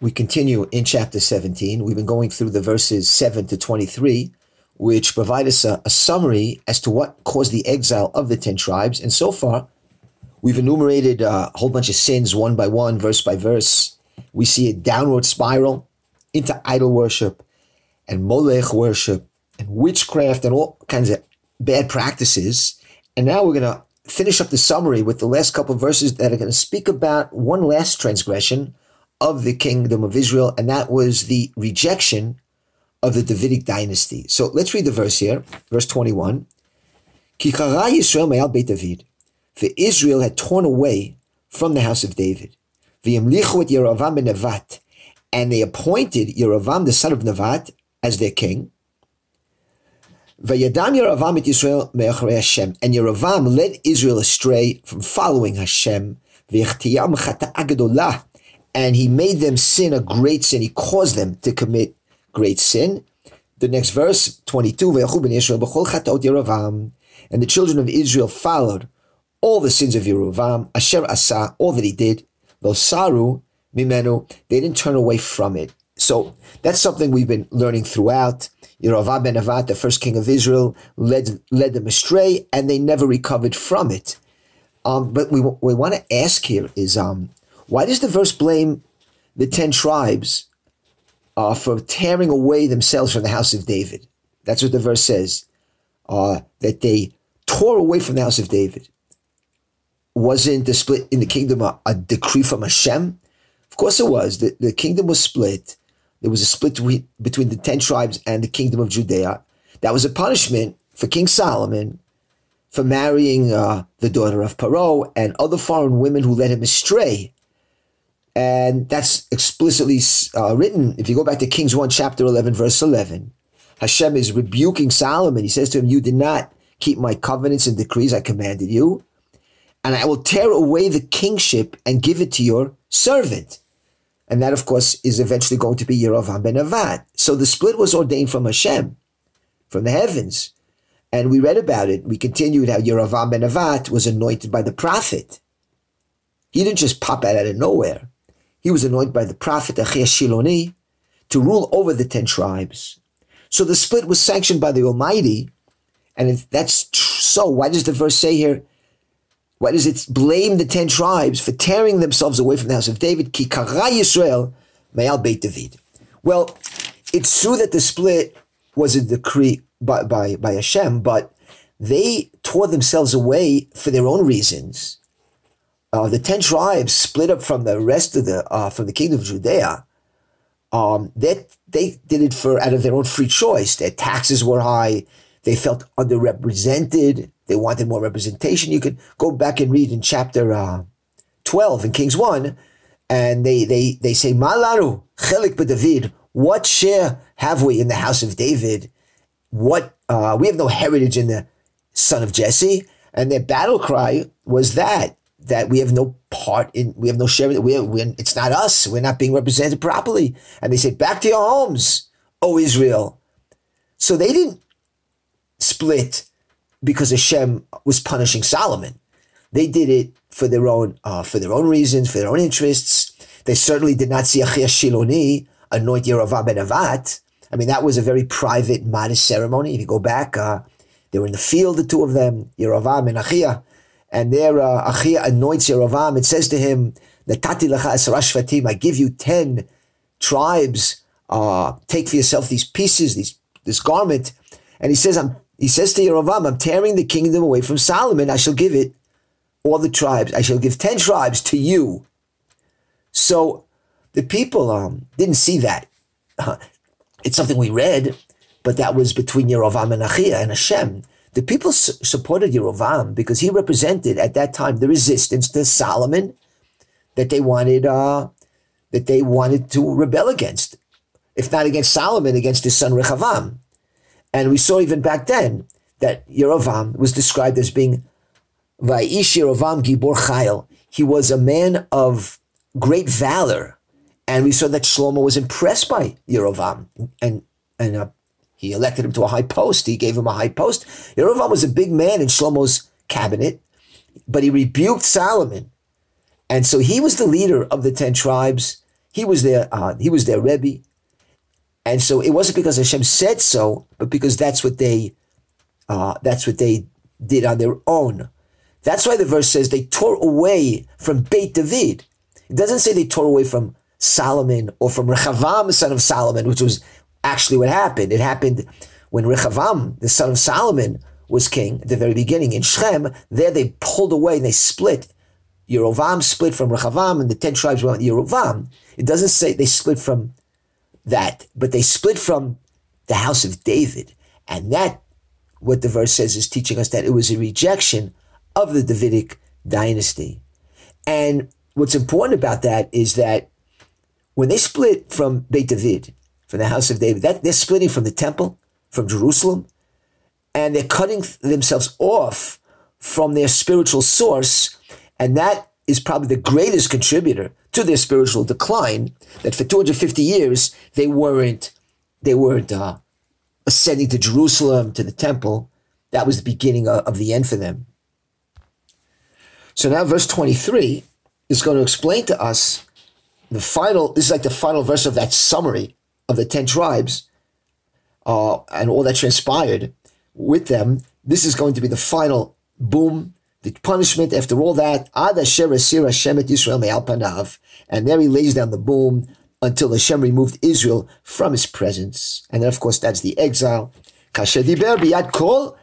we continue in chapter 17. We've been going through the verses 7 to 23, which provide us a, a summary as to what caused the exile of the 10 tribes. And so far, we've enumerated a whole bunch of sins one by one, verse by verse. We see a downward spiral into idol worship and molech worship and witchcraft and all kinds of bad practices. And now we're going to finish up the summary with the last couple of verses that are going to speak about one last transgression of the kingdom of Israel, and that was the rejection of the Davidic dynasty. So let's read the verse here, verse 21. Kikara Yisrael Me'al Beit David. For Israel had torn away from the house of David. V'yamlichu et Yeravam Nevat. And they appointed Yeravam, the son of Nevat, as their king. Vayadam Yeravam et Yisrael me'achrei Hashem. And Yeravam led Israel astray from following Hashem. V'yachtiyam chata agadolah and he made them sin a great sin. He caused them to commit great sin. The next verse, 22, and the children of Israel followed all the sins of Yerovam, Asher Asa, all that he did, Saru Mimenu, they didn't turn away from it. So that's something we've been learning throughout. Yerovam ben Nevat, the first king of Israel, led, led them astray, and they never recovered from it. Um, but we, we want to ask here is, um, why does the verse blame the 10 tribes uh, for tearing away themselves from the house of David? That's what the verse says, uh, that they tore away from the house of David. Wasn't the split in the kingdom a, a decree from Hashem? Of course it was. The, the kingdom was split. There was a split between, the 10 tribes and the kingdom of Judea. That was a punishment for King Solomon for marrying uh, the daughter of Paro and other foreign women who led him astray and that's explicitly uh, written. If you go back to Kings 1, chapter 11, verse 11, Hashem is rebuking Solomon. He says to him, You did not keep my covenants and decrees I commanded you, and I will tear away the kingship and give it to your servant. And that, of course, is eventually going to be Yerovam ben Nevat. So the split was ordained from Hashem, from the heavens. And we read about it. We continued how Yerovam ben Nevat was anointed by the prophet. He didn't just pop out out of nowhere. He was anointed by the prophet Achiah Shiloni to rule over the ten tribes. So the split was sanctioned by the Almighty. And if that's so, why does the verse say here, why does it blame the ten tribes for tearing themselves away from the house of David? Ki kara Yisrael me'al Beit David. Well, it's true that the split was a decree by, by, by Hashem, but they tore themselves away for their own reasons uh, the ten tribes split up from the rest of the uh, from the kingdom of Judea. Um, they they did it for out of their own free choice. Their taxes were high. They felt underrepresented. They wanted more representation. You could go back and read in chapter uh, twelve in Kings one, and they they they say Malaru chelik David. What share have we in the house of David? What uh, we have no heritage in the son of Jesse. And their battle cry was that that we have no part in, we have no share in it. We, we, it's not us. We're not being represented properly. And they said, back to your homes, O Israel. So they didn't split because Hashem was punishing Solomon. They did it for their own, uh, for their own reasons, for their own interests. They certainly did not see Achiah Shiloni anoint Yerovam ben Nevat. I mean, that was a very private, modest ceremony. If you go back, uh, they were in the field, the two of them, Yerovam and Achiah and there uh, Achia anoints Yerovam. It says to him, "Natati lecha esra I give you ten tribes. Uh, take for yourself these pieces, these this garment." And he says, "I'm." He says to Yerovam, "I'm tearing the kingdom away from Solomon. I shall give it all the tribes. I shall give ten tribes to you." So the people um, didn't see that. It's something we read, but that was between Yerovam and Achia and Hashem. The people su- supported Yerovam because he represented at that time the resistance to Solomon that they wanted uh, that they wanted to rebel against, if not against Solomon, against his son Rechavam. And we saw even back then that Yerovam was described as being Vaish Yerovam Gibor Chayil. He was a man of great valor. And we saw that Shlomo was impressed by Yerovam and, and uh, he elected him to a high post. He gave him a high post. Yerovam was a big man in Shlomo's cabinet, but he rebuked Solomon. And so he was the leader of the 10 tribes. he was their uh, he was their rebbe, and so it wasn't because Hashem said so, but because that's what they uh, that's what they did on their own. That's why the verse says they tore away from Beit David. It doesn't say they tore away from Solomon or from Rechavam, son of Solomon, which was actually what happened. It happened when Rechavam, the son of Solomon, was king at the very beginning. In Shechem, there they pulled away and they split. Yerovam split from Rechavam and the 10 tribes went with Yerovam. It doesn't say they split from that, but they split from the house of David. And that, what the verse says, is teaching us that it was a rejection of the Davidic dynasty. And what's important about that is that when they split from Beit David, from the house of David, that they're splitting from the temple, from Jerusalem, and they're cutting themselves off from their spiritual source. And that is probably the greatest contributor to their spiritual decline. That for 250 years they weren't they weren't uh, ascending to Jerusalem to the temple. That was the beginning of, of the end for them. So now verse 23 is going to explain to us the final. This is like the final verse of that summary of the ten tribes uh, and all that transpired with them. This is going to be the final boom, the punishment after all that. And there he lays down the boom until Hashem removed Israel from his presence. And then, of course, that's the exile. Kol.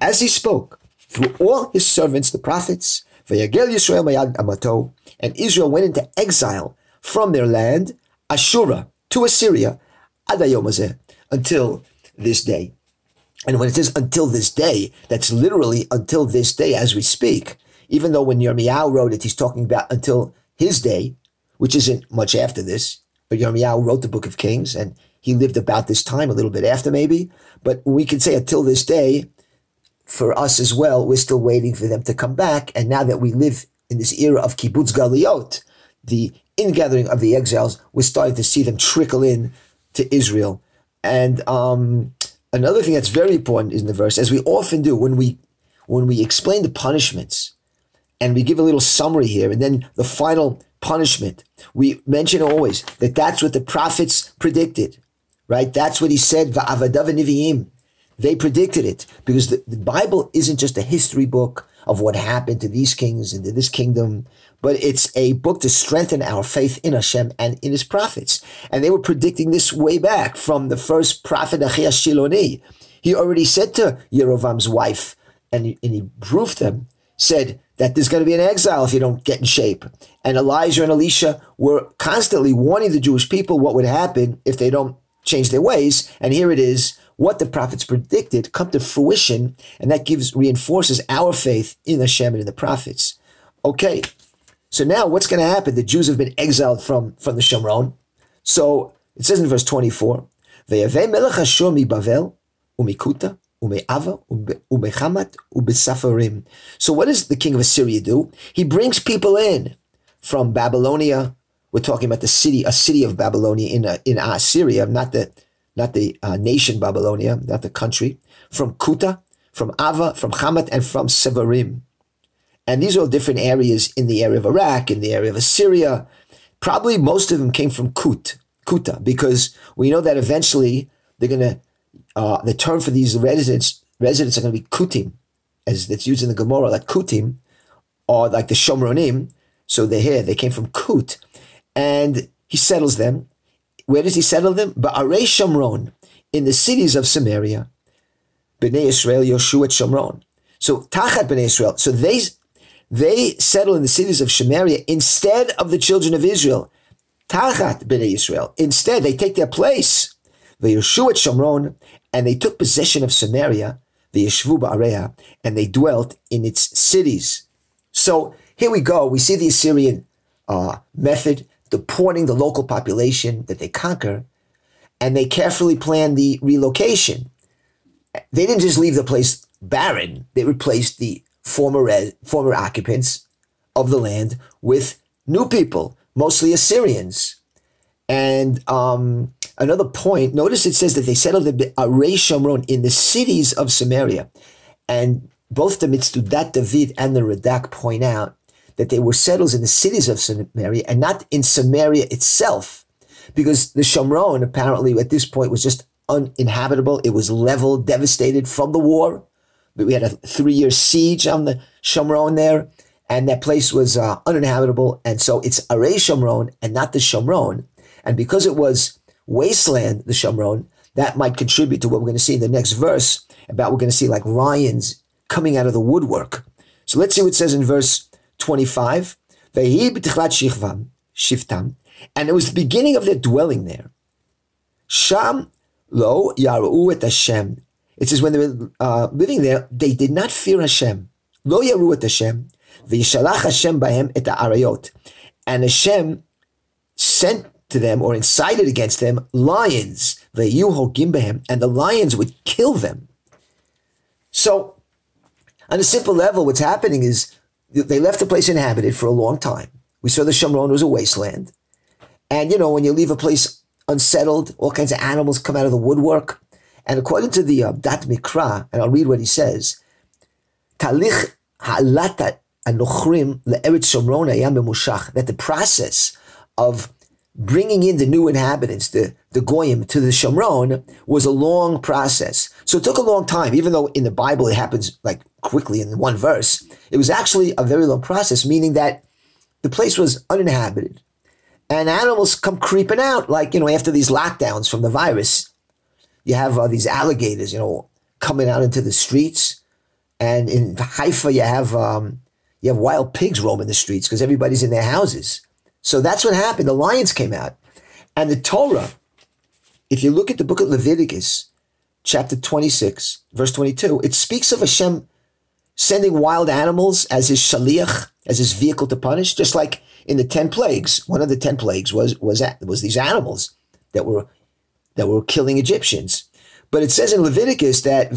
As he spoke through all his servants, the prophets. And Israel went into exile from their land, Ashura, to Assyria, adayomazeh, until this day. And when it says until this day, that's literally until this day as we speak. Even though when Yirmiyahu wrote it, he's talking about until his day, which isn't much after this. But Yirmiyahu wrote the book of Kings and he lived about this time, a little bit after maybe. But we can say until this day, for us as well, we're still waiting for them to come back. And now that we live in this era of kibbutz galiot, the ingathering of the exiles, we're starting to see them trickle in to Israel. And um, another thing that's very important in the verse, as we often do when we when we explain the punishments, and we give a little summary here, and then the final punishment, we mention always that that's what the prophets predicted, right? That's what he said. They predicted it because the, the Bible isn't just a history book of what happened to these kings and to this kingdom but it's a book to strengthen our faith in Hashem and in His prophets. And they were predicting this way back from the first prophet Achias Shiloni. He already said to Yerovam's wife, and he, and he proved them, said that there's going to be an exile if you don't get in shape. And Elijah and Elisha were constantly warning the Jewish people what would happen if they don't change their ways. And here it is, what the prophets predicted come to fruition, and that gives reinforces our faith in Hashem and in the prophets. Okay, so now what's going to happen? The Jews have been exiled from, from the Shomron. So it says in verse 24, Bavel, umikuta, ume'ava, umechamat, ubesafarim. So what does the king of Assyria do? He brings people in from Babylonia. We're talking about the city, a city of Babylonia in, uh, in Assyria, not the, not the uh, nation Babylonia, not the country. From Kuta, from Ava, from Hamat, and from Severim. And these are all different areas in the area of Iraq, in the area of Assyria. Probably most of them came from Kut, Kuta, because we know that eventually they're going to, uh, the term for these residents, residents are going to be Kutim, as it's used in the Gemara, like Kutim, or like the Shomronim. So they're here, they came from Kut. And he settles them. Where does he settle them? Ba'arei Shomron, in the cities of Samaria. Bnei Israel, Yoshua, Shomron. So Tachat Bnei Israel. So they they settle in the cities of Samaria instead of the children of Israel. Tachat b'nei Israel. Instead, they take their place. Vayoshu at Shomron, and they took possession of Samaria, the Yeshvu Ba'areha, and they dwelt in its cities. So here we go. We see the Assyrian uh, method, deporting the local population that they conquer, and they carefully plan the relocation. They didn't just leave the place barren, they replaced the former former occupants of the land with new people, mostly Assyrians. And um, another point, notice it says that they settled the Arei Shomron in the cities of Samaria. And both the Metzudat David and the Radak point out that they were settlers in the cities of Samaria and not in Samaria itself, because the Shomron apparently at this point was just uninhabitable. It was leveled, devastated from the war. We had a three-year siege on the Shomron there, and that place was uh, uninhabitable. And so it's Arei Shomron and not the Shomron. And because it was wasteland, the Shomron, that might contribute to what we're going to see in the next verse about we're going to see like lions coming out of the woodwork. So let's see what it says in verse 25. Shiftam. And it was the beginning of their dwelling there. Sham lo yaru et Hashem. It says when they were uh, living there, they did not fear Hashem. Lo yaru et Hashem. V'yishalach Hashem bahem et arayot. And Hashem sent to them or incited against them lions, behem, and the lions would kill them. So, on a simple level, what's happening is they left the place inhabited for a long time. We saw the Shomron was a wasteland. And, you know, when you leave a place unsettled, all kinds of animals come out of the woodwork. And according to the uh, Da'at Mikra, and I'll read what he says, Talich ha'alata anochrim le'eretz Shomron ayam that the process of bringing in the new inhabitants, the, the Goyim, to the Shomron was a long process. So it took a long time, even though in the Bible it happens like quickly in one verse. It was actually a very long process, meaning that the place was uninhabited. And animals come creeping out, like, you know, after these lockdowns from the virus. You have uh, these alligators, you know, coming out into the streets. And in Haifa, you have, um, you have wild pigs roaming the streets because everybody's in their houses. So that's what happened. The lions came out. And the Torah, if you look at the book of Leviticus, chapter 26, verse 22, it speaks of Hashem sending wild animals as his shaliach, as his vehicle to punish, just like in the 10 plagues. One of the 10 plagues was, was, was these animals that were, that were killing Egyptians. But it says in Leviticus that,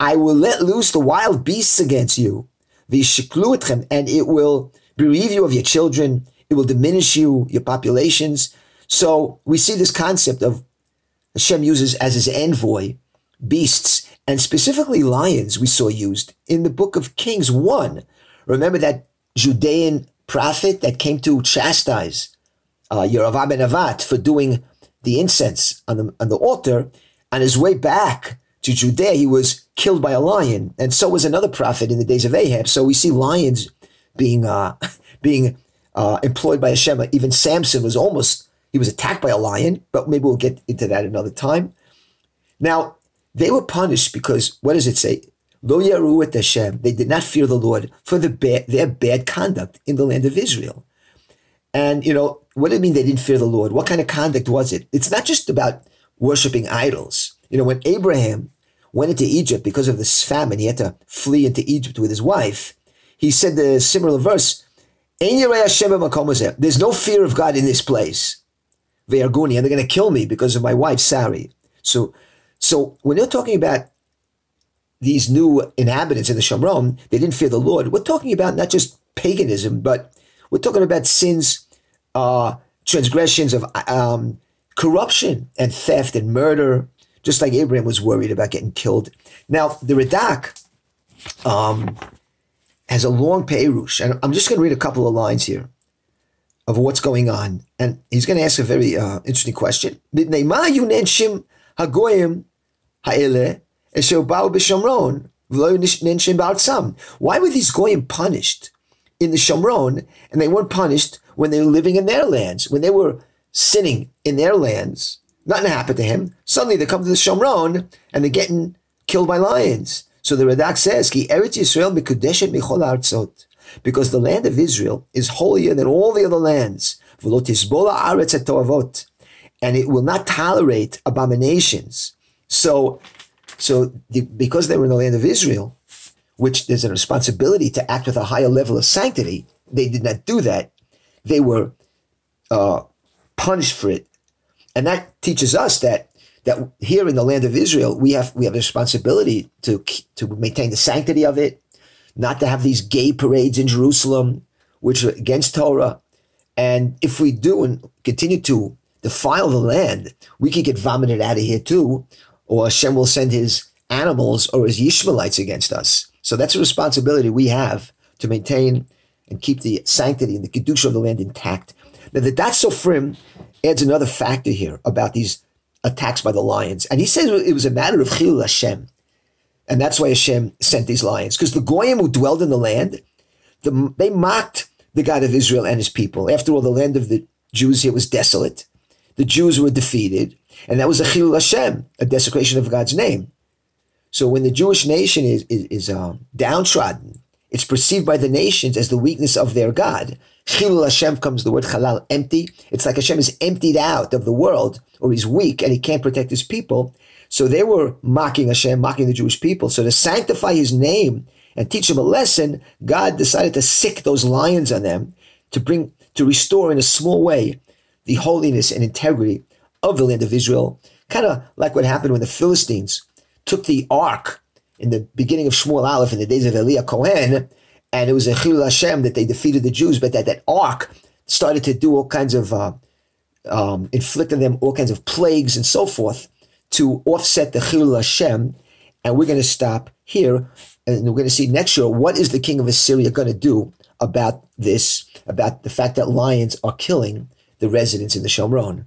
I will let loose the wild beasts against you, and it will bereave you of your children. It will diminish you, your populations. So we see this concept of Hashem uses as his envoy beasts and specifically lions we saw used in the book of Kings 1. Remember that Judean prophet that came to chastise uh, Yeravam ben Nevat for doing the incense on the, on the altar. On his way back to Judea, he was killed by a lion. And so was another prophet in the days of Ahab. So we see lions being uh, being uh, employed by Hashem. Even Samson was almost he was attacked by a lion, but maybe we'll get into that another time. Now they were punished because what does it say? Lo yaru et Hashem. They did not fear the Lord for the bad, their bad conduct in the land of Israel. And you know what do you mean they didn't fear the Lord? What kind of conduct was it? It's not just about worshiping idols. You know when Abraham went into Egypt because of this famine, he had to flee into Egypt with his wife he said the similar verse, There's no fear of God in this place. They Ve'arguni, and they're going to kill me because of my wife, Sari. So, so when you're talking about these new inhabitants in the Shomron, they didn't fear the Lord. We're talking about not just paganism, but we're talking about sins, uh, transgressions of um, corruption and theft and murder, just like Abraham was worried about getting killed. Now, the Radak, um, has a long Peirush. And I'm just going to read a couple of lines here of what's going on. And he's going to ask a very uh, interesting question. Why were these goyim punished in the Shomron and they weren't punished when they were living in their lands? When they were sinning in their lands, nothing happened to him. Suddenly they come to the Shomron and they're getting killed by lions. So the Radak says, Ki Eretz Yisrael mikudeshet michol artzot. Because the land of Israel is holier than all the other lands. V'lo tisbola aretz And it will not tolerate abominations. So, so the, because they were in the land of Israel, which there's a responsibility to act with a higher level of sanctity, they did not do that. They were uh, punished for it. And that teaches us that that here in the land of Israel, we have we have a responsibility to to maintain the sanctity of it, not to have these gay parades in Jerusalem, which are against Torah. And if we do and continue to defile the land, we could get vomited out of here too, or Hashem will send his animals or his Ishmaelites against us. So that's a responsibility we have to maintain and keep the sanctity and the kedusha of the land intact. Now, the Da'at Sofrim adds another factor here about these attacks by the lions, and he says it was a matter of chilul Hashem, and that's why Hashem sent these lions because the goyim who dwelled in the land, the, they mocked the God of Israel and his people. After all, the land of the Jews here was desolate. The Jews were defeated, and that was a chilul Hashem, a desecration of God's name. So when the Jewish nation is, is, is uh, downtrodden, it's perceived by the nations as the weakness of their God. Chilul Hashem comes the word halal, empty. It's like Hashem is emptied out of the world, or he's weak and he can't protect his people. So they were mocking Hashem, mocking the Jewish people. So to sanctify his name and teach them a lesson, God decided to sick those lions on them to bring, to restore in a small way the holiness and integrity of the land of Israel. Kind of like what happened when the Philistines took the ark in the beginning of Shmuel Aleph in the days of Eli HaKohen, and it was a Chilul Hashem that they defeated the Jews, but that that ark started to do all kinds of, uh, um, inflicting them all kinds of plagues and so forth to offset the Chilul Hashem. And we're going to stop here, and we're going to see next year what is the king of Assyria going to do about this, about the fact that lions are killing the residents in the Shomron.